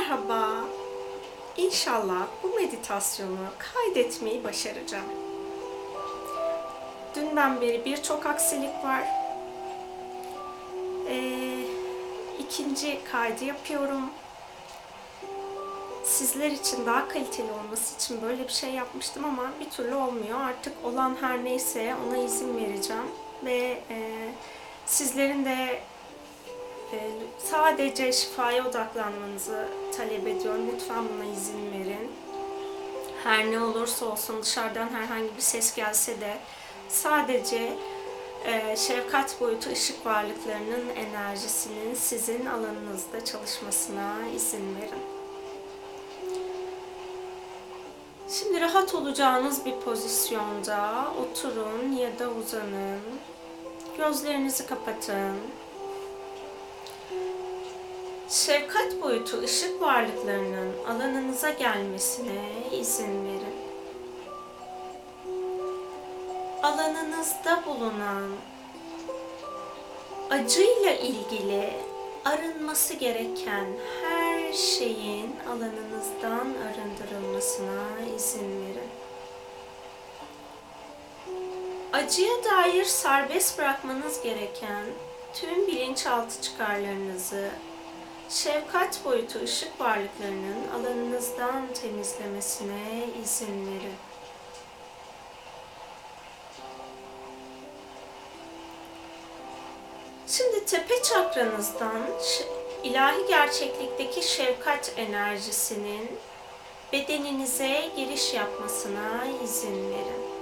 Merhaba. İnşallah bu meditasyonu kaydetmeyi başaracağım. Dünden beri birçok aksilik var. Ee, ikinci kaydı yapıyorum. Sizler için daha kaliteli olması için böyle bir şey yapmıştım ama bir türlü olmuyor. Artık olan her neyse ona izin vereceğim ve e, sizlerin de sadece şifaya odaklanmanızı talep ediyorum. Lütfen buna izin verin. Her ne olursa olsun dışarıdan herhangi bir ses gelse de sadece e, şefkat boyutu ışık varlıklarının enerjisinin sizin alanınızda çalışmasına izin verin. Şimdi rahat olacağınız bir pozisyonda oturun ya da uzanın. Gözlerinizi kapatın. Şefkat boyutu ışık varlıklarının alanınıza gelmesine izin verin. Alanınızda bulunan acıyla ilgili arınması gereken her şeyin alanınızdan arındırılmasına izin verin. Acıya dair serbest bırakmanız gereken tüm bilinçaltı çıkarlarınızı şefkat boyutu ışık varlıklarının alanınızdan temizlemesine izin verin. Şimdi tepe çakranızdan ilahi gerçeklikteki şefkat enerjisinin bedeninize giriş yapmasına izin verin.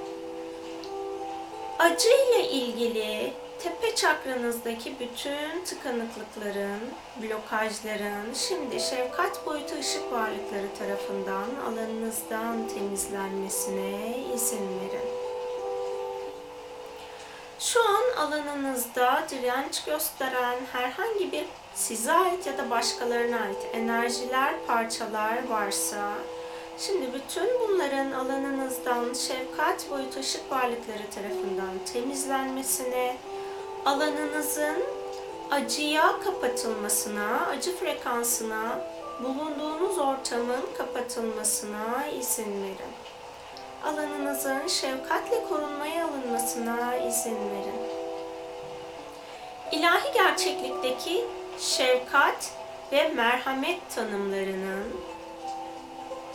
Acı ile ilgili tepe çakranızdaki bütün tıkanıklıkların, blokajların şimdi şefkat boyutu ışık varlıkları tarafından alanınızdan temizlenmesine izin verin. Şu an alanınızda direnç gösteren herhangi bir size ait ya da başkalarına ait enerjiler, parçalar varsa Şimdi bütün bunların alanınızdan şefkat boyutu ışık varlıkları tarafından temizlenmesine, alanınızın acıya kapatılmasına, acı frekansına, bulunduğunuz ortamın kapatılmasına izin verin. Alanınızın şefkatle korunmaya alınmasına izin verin. İlahi gerçeklikteki şefkat ve merhamet tanımlarının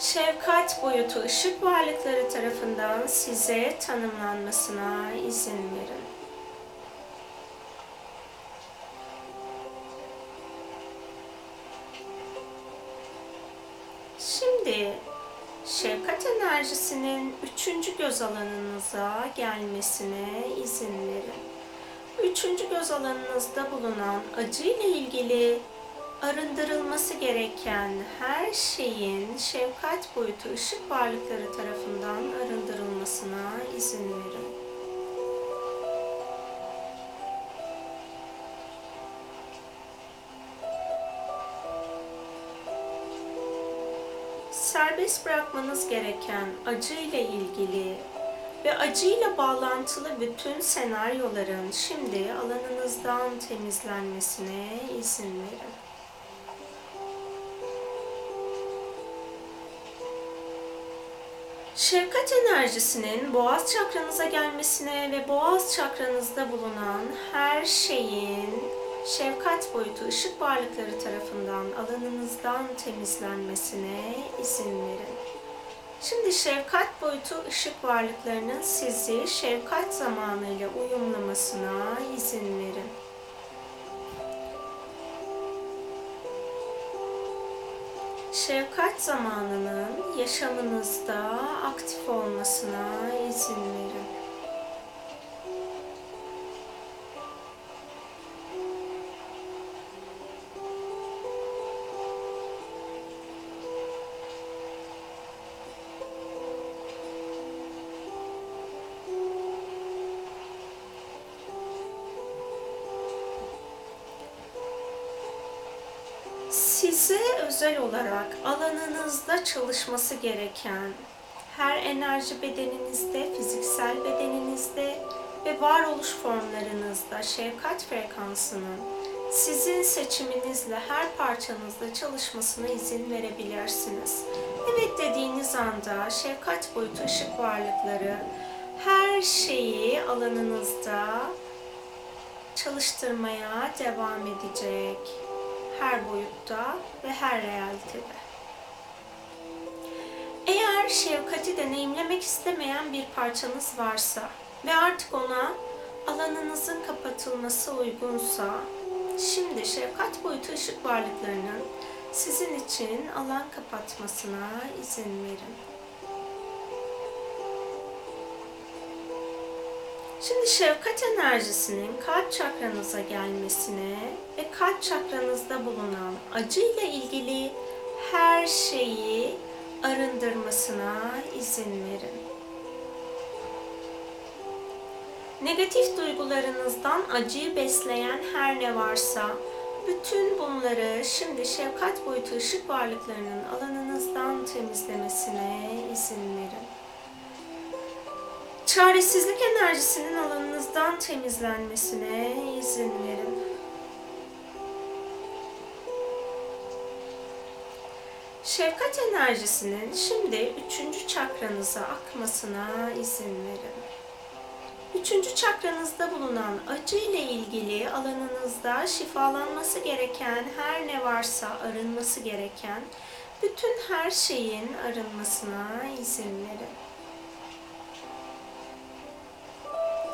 şefkat boyutu ışık varlıkları tarafından size tanımlanmasına izin verin. Şimdi şefkat enerjisinin üçüncü göz alanınıza gelmesine izin verin. Üçüncü göz alanınızda bulunan acı ile ilgili arındırılması gereken her şeyin şefkat boyutu ışık varlıkları tarafından arındırılmasına izin verin. serbest bırakmanız gereken acı ile ilgili ve acıyla bağlantılı bütün senaryoların şimdi alanınızdan temizlenmesine izin verin. Şefkat enerjisinin boğaz çakranıza gelmesine ve boğaz çakranızda bulunan her şeyin şefkat boyutu ışık varlıkları tarafından alanınızdan temizlenmesine izin verin. Şimdi şefkat boyutu ışık varlıklarının sizi şefkat zamanıyla uyumlamasına izin verin. Şefkat zamanının yaşamınızda aktif olmasına izin verin. Size özel olarak alanınızda çalışması gereken her enerji bedeninizde, fiziksel bedeninizde ve varoluş formlarınızda şefkat frekansının sizin seçiminizle her parçanızda çalışmasına izin verebilirsiniz. Evet dediğiniz anda şefkat boyutu ışık varlıkları her şeyi alanınızda çalıştırmaya devam edecek. Her boyutta ve her realitede. Eğer şefkati deneyimlemek istemeyen bir parçanız varsa ve artık ona alanınızın kapatılması uygunsa, şimdi şefkat boyutu ışık varlıklarının sizin için alan kapatmasına izin verin. Şimdi şefkat enerjisinin kalp çakranıza gelmesine ve kalp çakranızda bulunan acıyla ilgili her şeyi arındırmasına izin verin. Negatif duygularınızdan acıyı besleyen her ne varsa bütün bunları şimdi şefkat boyutu ışık varlıklarının alanınızdan temizlemesine izin verin. Çaresizlik enerjisinin alanınızdan temizlenmesine izin verin. Şefkat enerjisinin şimdi üçüncü çakranıza akmasına izin verin. Üçüncü çakranızda bulunan acı ile ilgili alanınızda şifalanması gereken her ne varsa arınması gereken bütün her şeyin arınmasına izin verin.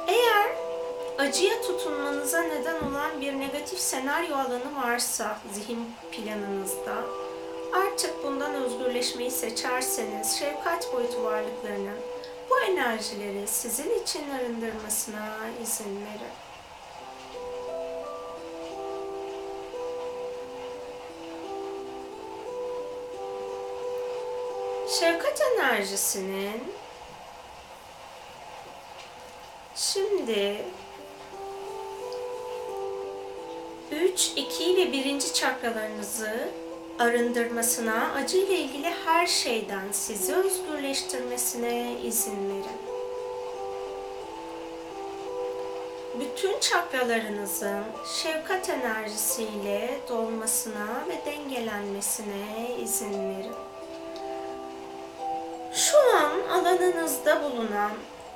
Eğer acıya tutunmanıza neden olan bir negatif senaryo alanı varsa zihin planınızda artık bundan özgürleşmeyi seçerseniz şefkat boyutu varlıklarının bu enerjileri sizin için arındırmasına izin verin. Şefkat enerjisinin şimdi 3, 2 ve 1. çakralarınızı arındırmasına, acı ile ilgili her şeyden sizi özgürleştirmesine izin verin. Bütün çakralarınızın şefkat enerjisiyle dolmasına ve dengelenmesine izin verin. Şu an alanınızda bulunan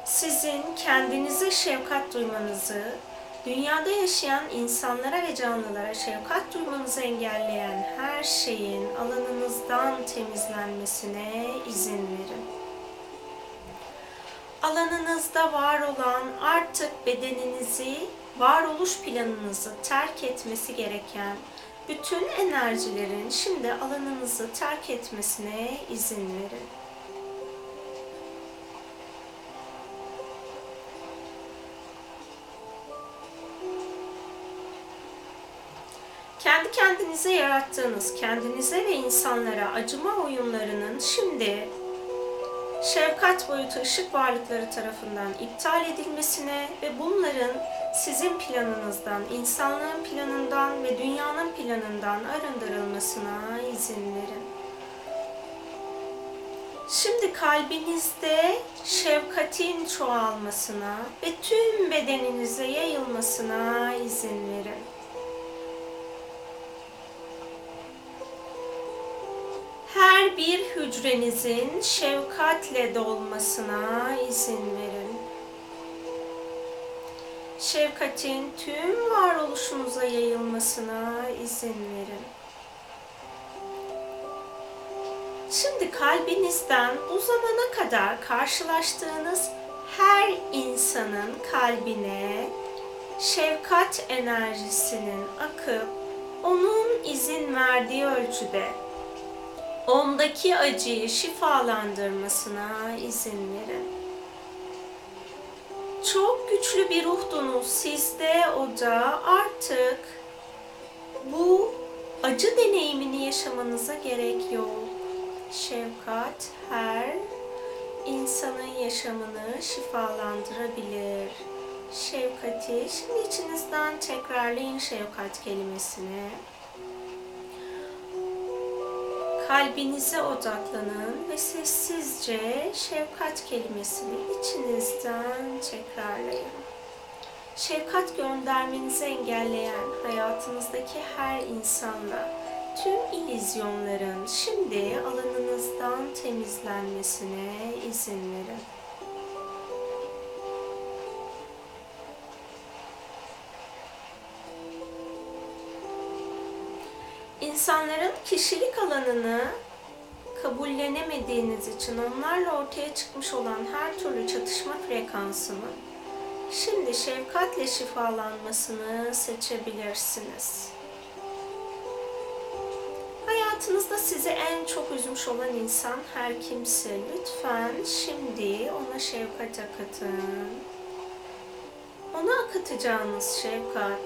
sizin kendinize şefkat duymanızı Dünyada yaşayan insanlara ve canlılara şefkat duymanızı engelleyen her şeyin alanınızdan temizlenmesine izin verin. Alanınızda var olan artık bedeninizi, varoluş planınızı terk etmesi gereken bütün enerjilerin şimdi alanınızı terk etmesine izin verin. Kendinize yarattığınız, kendinize ve insanlara acıma oyunlarının şimdi şefkat boyutu ışık varlıkları tarafından iptal edilmesine ve bunların sizin planınızdan, insanlığın planından ve dünyanın planından arındırılmasına izin verin. Şimdi kalbinizde şefkatin çoğalmasına ve tüm bedeninize yayılmasına izin verin. Her bir hücrenizin şefkatle dolmasına izin verin. Şefkatin tüm varoluşunuza yayılmasına izin verin. Şimdi kalbinizden bu zamana kadar karşılaştığınız her insanın kalbine şefkat enerjisinin akıp onun izin verdiği ölçüde ondaki acıyı şifalandırmasına izin verin. Çok güçlü bir ruhdunuz sizde o da artık bu acı deneyimini yaşamanıza gerek yok. Şefkat her insanın yaşamını şifalandırabilir. Şefkati şimdi içinizden tekrarlayın şefkat kelimesini kalbinize odaklanın ve sessizce şefkat kelimesini içinizden tekrarlayın. şefkat göndermenizi engelleyen hayatınızdaki her insanla tüm ilizyonların şimdi alanınızdan temizlenmesine izin verin. İnsanların kişilik alanını kabullenemediğiniz için onlarla ortaya çıkmış olan her türlü çatışma frekansını şimdi şefkatle şifalanmasını seçebilirsiniz. Hayatınızda sizi en çok üzmüş olan insan her kimse lütfen şimdi ona şefkat akıtın. Ona akıtacağınız şefkat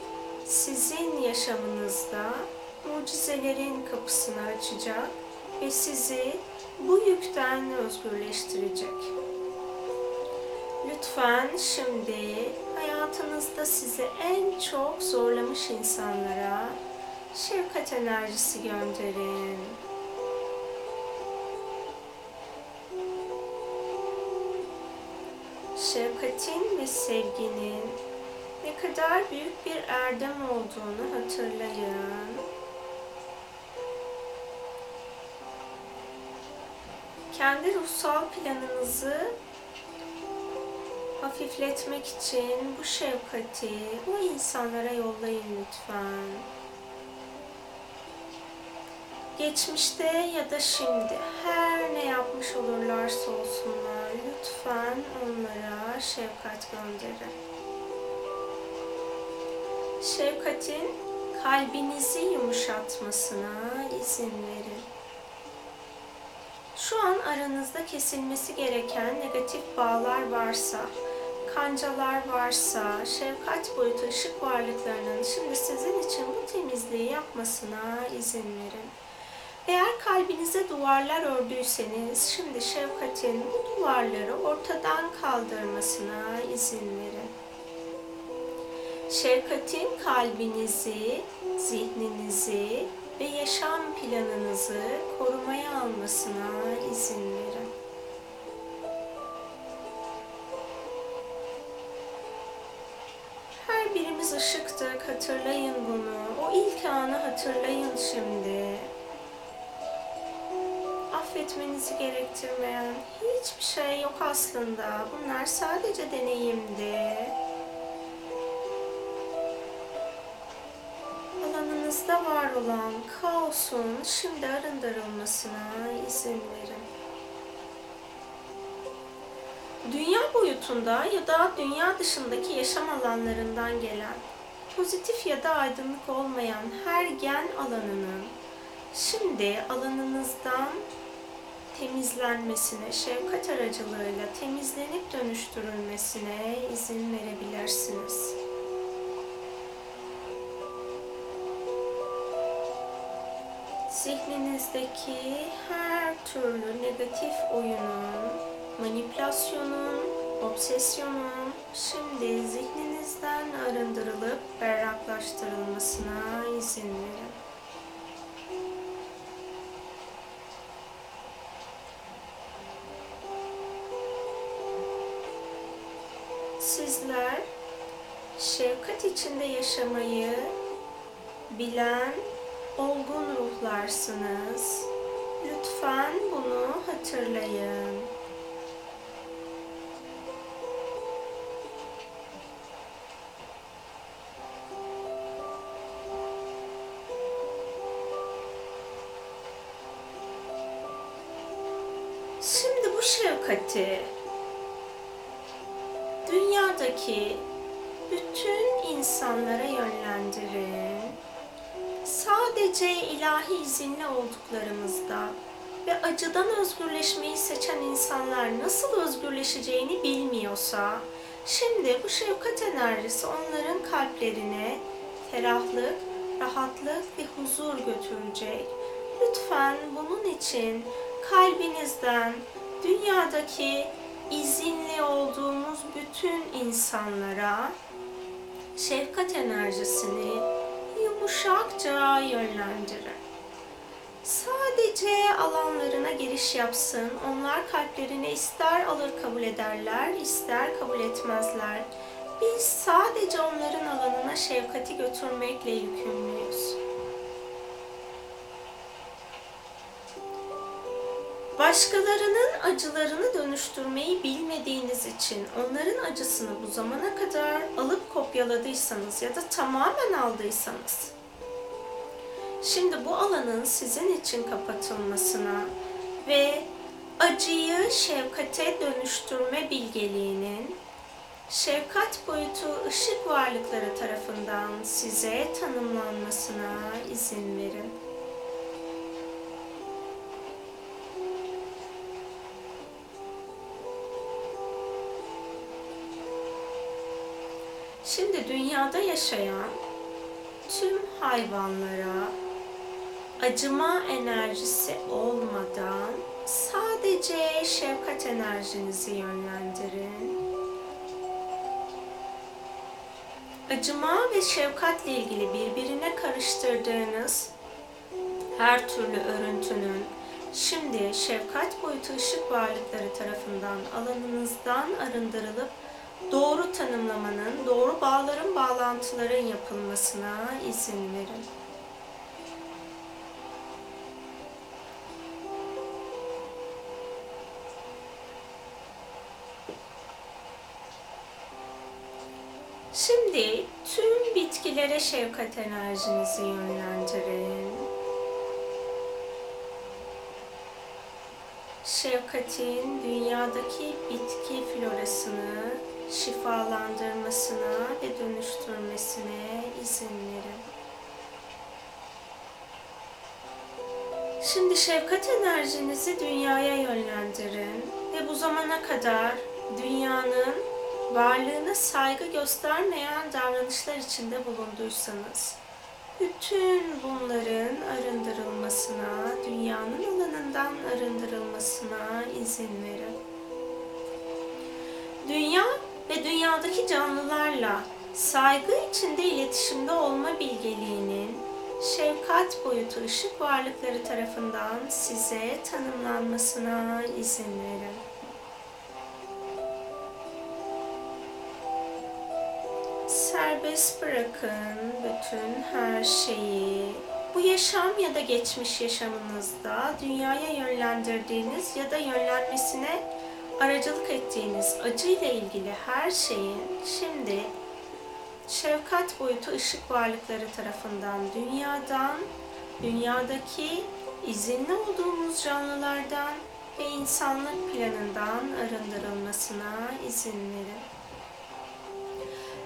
sizin yaşamınızda mucizelerin kapısını açacak ve sizi bu yükten özgürleştirecek. Lütfen şimdi hayatınızda sizi en çok zorlamış insanlara şefkat enerjisi gönderin. Şefkatin ve sevginin ne kadar büyük bir erdem olduğunu hatırlayın. Kendi ruhsal planınızı hafifletmek için bu şefkati o insanlara yollayın lütfen. Geçmişte ya da şimdi her ne yapmış olurlarsa olsunlar lütfen onlara şefkat gönderin. Şefkatin kalbinizi yumuşatmasına izin verin. Şu an aranızda kesilmesi gereken negatif bağlar varsa, kancalar varsa, şefkat boyutu ışık varlıklarının şimdi sizin için bu temizliği yapmasına izin verin. Eğer kalbinize duvarlar ördüyseniz şimdi şefkatin bu duvarları ortadan kaldırmasına izin verin. Şefkatin kalbinizi, zihninizi ve yaşam planınızı korumaya almasına izin verin. Her birimiz ışıktık, hatırlayın bunu. O ilk anı hatırlayın şimdi. Affetmenizi gerektirmeyen hiçbir şey yok aslında. Bunlar sadece deneyimdi. Olan kaosun şimdi arındırılmasına izin verin. Dünya boyutunda ya da dünya dışındaki yaşam alanlarından gelen pozitif ya da aydınlık olmayan her gen alanının şimdi alanınızdan temizlenmesine, şefkat aracılığıyla temizlenip dönüştürülmesine izin verebilirsiniz. Zihninizdeki her türlü negatif oyunun, manipülasyonun, obsesyonun şimdi zihninizden arındırılıp berraklaştırılmasına izin verin. Sizler şefkat içinde yaşamayı bilen olgun ruhlarsınız. Lütfen bunu hatırlayın. Şimdi bu şefkati dünyadaki bütün insanlara yönlendirin sadece ilahi izinli olduklarımızda ve acıdan özgürleşmeyi seçen insanlar nasıl özgürleşeceğini bilmiyorsa, şimdi bu şefkat enerjisi onların kalplerine ferahlık, rahatlık ve huzur götürecek. Lütfen bunun için kalbinizden dünyadaki izinli olduğumuz bütün insanlara şefkat enerjisini yumuşakça yönlendirin. Sadece alanlarına giriş yapsın. Onlar kalplerine ister alır kabul ederler, ister kabul etmezler. Biz sadece onların alanına şefkati götürmekle yükümlüyüz. Başkalarının acılarını dönüştürmeyi bilmediğiniz için onların acısını bu zamana kadar alıp kopyaladıysanız ya da tamamen aldıysanız şimdi bu alanın sizin için kapatılmasına ve acıyı şefkate dönüştürme bilgeliğinin şefkat boyutu ışık varlıkları tarafından size tanımlanmasına izin verin. Dünyada yaşayan tüm hayvanlara acıma enerjisi olmadan sadece şefkat enerjinizi yönlendirin. Acıma ve şefkatle ilgili birbirine karıştırdığınız her türlü örüntünün şimdi şefkat boyutu ışık varlıkları tarafından alanınızdan arındırılıp doğru tanımlamanın, doğru bağların, bağlantıların yapılmasına izin verin. Şimdi tüm bitkilere şefkat enerjinizi yönlendirin. Şefkatin dünyadaki bitki florasını şifalandırmasına ve dönüştürmesine izin verin. Şimdi şefkat enerjinizi dünyaya yönlendirin ve bu zamana kadar dünyanın varlığına saygı göstermeyen davranışlar içinde bulunduysanız, bütün bunların arındırılmasına, dünyanın alanından arındırılmasına izin verin. Dünya ve dünyadaki canlılarla saygı içinde iletişimde olma bilgeliğinin şefkat boyutu ışık varlıkları tarafından size tanımlanmasına izin verin. Serbest bırakın bütün her şeyi. Bu yaşam ya da geçmiş yaşamınızda dünyaya yönlendirdiğiniz ya da yönlenmesine aracılık ettiğiniz acıyla ilgili her şeyin şimdi şefkat boyutu ışık varlıkları tarafından dünyadan, dünyadaki izinli olduğumuz canlılardan ve insanlık planından arındırılmasına izin verin.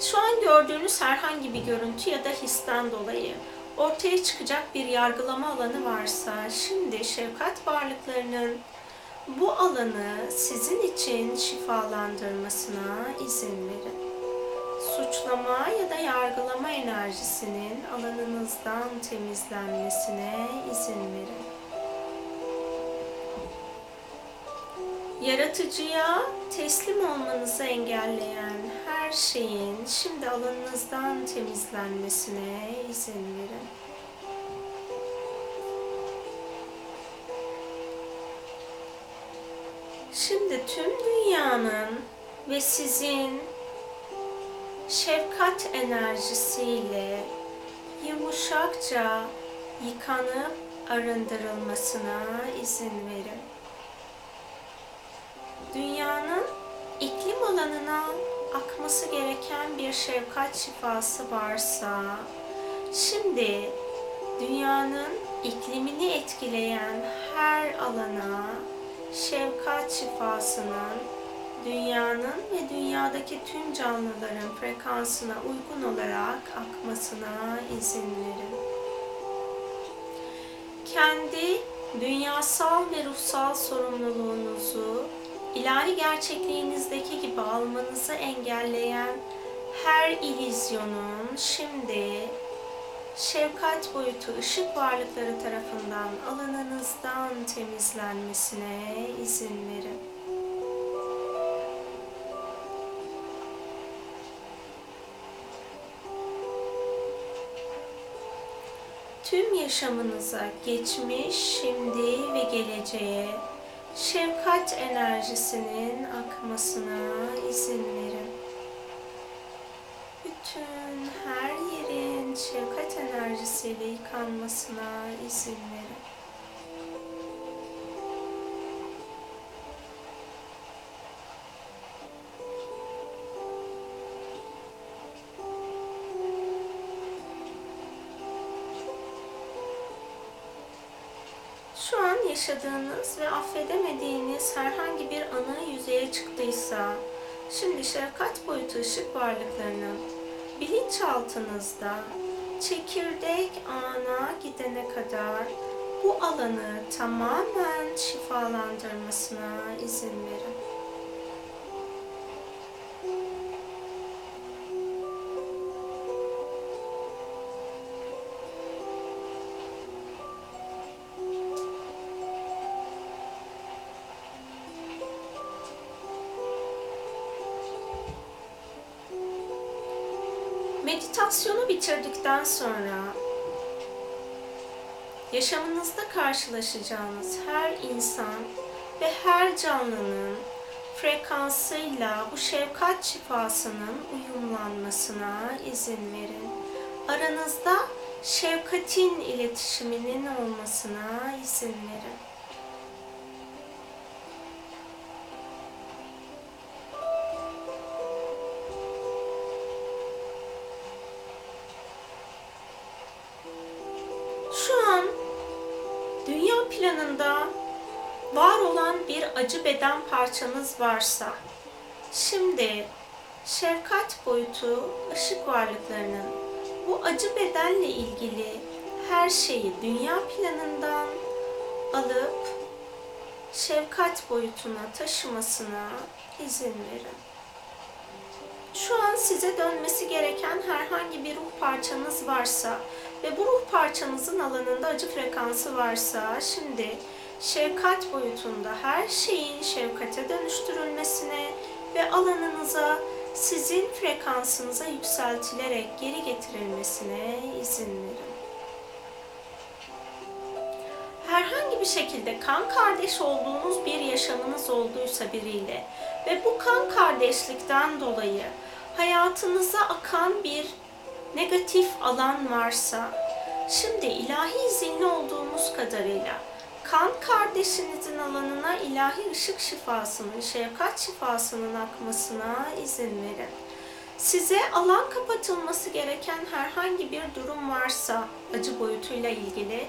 Şu an gördüğünüz herhangi bir görüntü ya da histen dolayı ortaya çıkacak bir yargılama alanı varsa şimdi şefkat varlıklarının bu alanı sizin için şifalandırmasına izin verin. Suçlama ya da yargılama enerjisinin alanınızdan temizlenmesine izin verin. Yaratıcıya teslim olmanızı engelleyen her şeyin şimdi alanınızdan temizlenmesine izin verin. Şimdi tüm dünyanın ve sizin şefkat enerjisiyle yumuşakça yıkanıp arındırılmasına izin verin. Dünyanın iklim alanına akması gereken bir şefkat şifası varsa, şimdi dünyanın iklimini etkileyen her alana şefkat şifasının dünyanın ve dünyadaki tüm canlıların frekansına uygun olarak akmasına izin verin. Kendi dünyasal ve ruhsal sorumluluğunuzu ilahi gerçekliğinizdeki gibi almanızı engelleyen her ilizyonun şimdi şefkat boyutu ışık varlıkları tarafından alanınızdan temizlenmesine izin verin. Tüm yaşamınıza geçmiş, şimdi ve geleceğe şefkat enerjisinin akmasına izin verin. bütün her yerin şefkat enerjisiyle yıkanmasına izin verin. Yaşadığınız ve affedemediğiniz herhangi bir anı yüzeye çıktıysa, şimdi şefkat boyutu ışık varlıklarının bilinçaltınızda çekirdek ana gidene kadar bu alanı tamamen şifalandırmasına izin verin. Meditasyonu bitirdikten sonra yaşamınızda karşılaşacağınız her insan ve her canlının frekansıyla bu şefkat şifasının uyumlanmasına izin verin. Aranızda şefkatin iletişiminin olmasına izin verin. Parçanız varsa, şimdi şefkat boyutu ışık varlıklarının bu acı bedenle ilgili her şeyi dünya planından alıp şefkat boyutuna taşımasına izin verin. Şu an size dönmesi gereken herhangi bir ruh parçanız varsa ve bu ruh parçanızın alanında acı frekansı varsa şimdi şefkat boyutunda her şeyin şefkate dönüştürülmesine ve alanınıza sizin frekansınıza yükseltilerek geri getirilmesine izin verin. Herhangi bir şekilde kan kardeş olduğunuz bir yaşamınız olduysa biriyle ve bu kan kardeşlikten dolayı hayatınıza akan bir negatif alan varsa, şimdi ilahi izinli olduğumuz kadarıyla kan kardeşinizin alanına ilahi ışık şifasının, şefkat şifasının akmasına izin verin. Size alan kapatılması gereken herhangi bir durum varsa acı boyutuyla ilgili,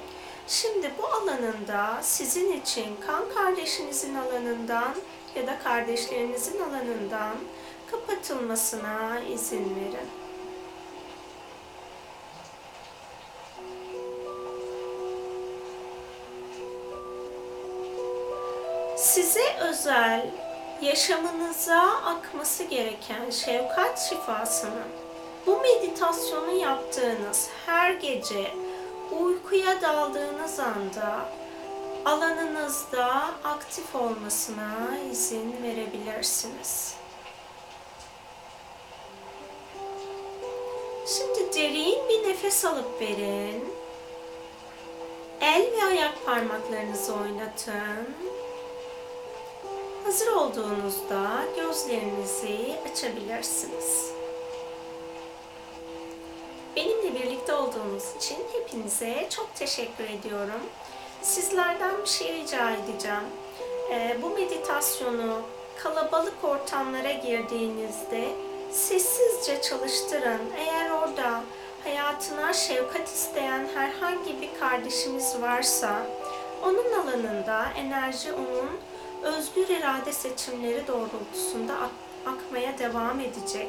şimdi bu alanında sizin için kan kardeşinizin alanından ya da kardeşlerinizin alanından kapatılmasına izin verin. Size özel yaşamınıza akması gereken şefkat şifasının bu meditasyonu yaptığınız her gece uykuya daldığınız anda alanınızda aktif olmasına izin verebilirsiniz. Şimdi derin bir nefes alıp verin. El ve ayak parmaklarınızı oynatın. Hazır olduğunuzda gözlerinizi açabilirsiniz. Benimle birlikte olduğunuz için hepinize çok teşekkür ediyorum. Sizlerden bir şey rica edeceğim. Ee, bu meditasyonu kalabalık ortamlara girdiğinizde sessizce çalıştırın. Eğer orada hayatına şefkat isteyen herhangi bir kardeşimiz varsa, onun alanında enerji onun özgür irade seçimleri doğrultusunda ak- akmaya devam edecek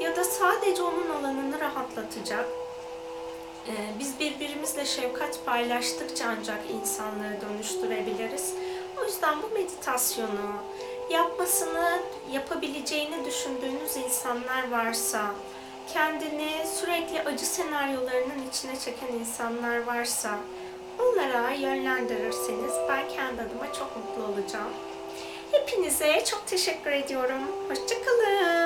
ya da sadece onun alanını rahatlatacak. Ee, biz birbirimizle şefkat paylaştıkça ancak insanları dönüştürebiliriz. O yüzden bu meditasyonu yapmasını yapabileceğini düşündüğünüz insanlar varsa, kendini sürekli acı senaryolarının içine çeken insanlar varsa onlara yönlendirirseniz ben kendi adıma çok mutlu olacağım. Hepinize çok teşekkür ediyorum. Hoşçakalın.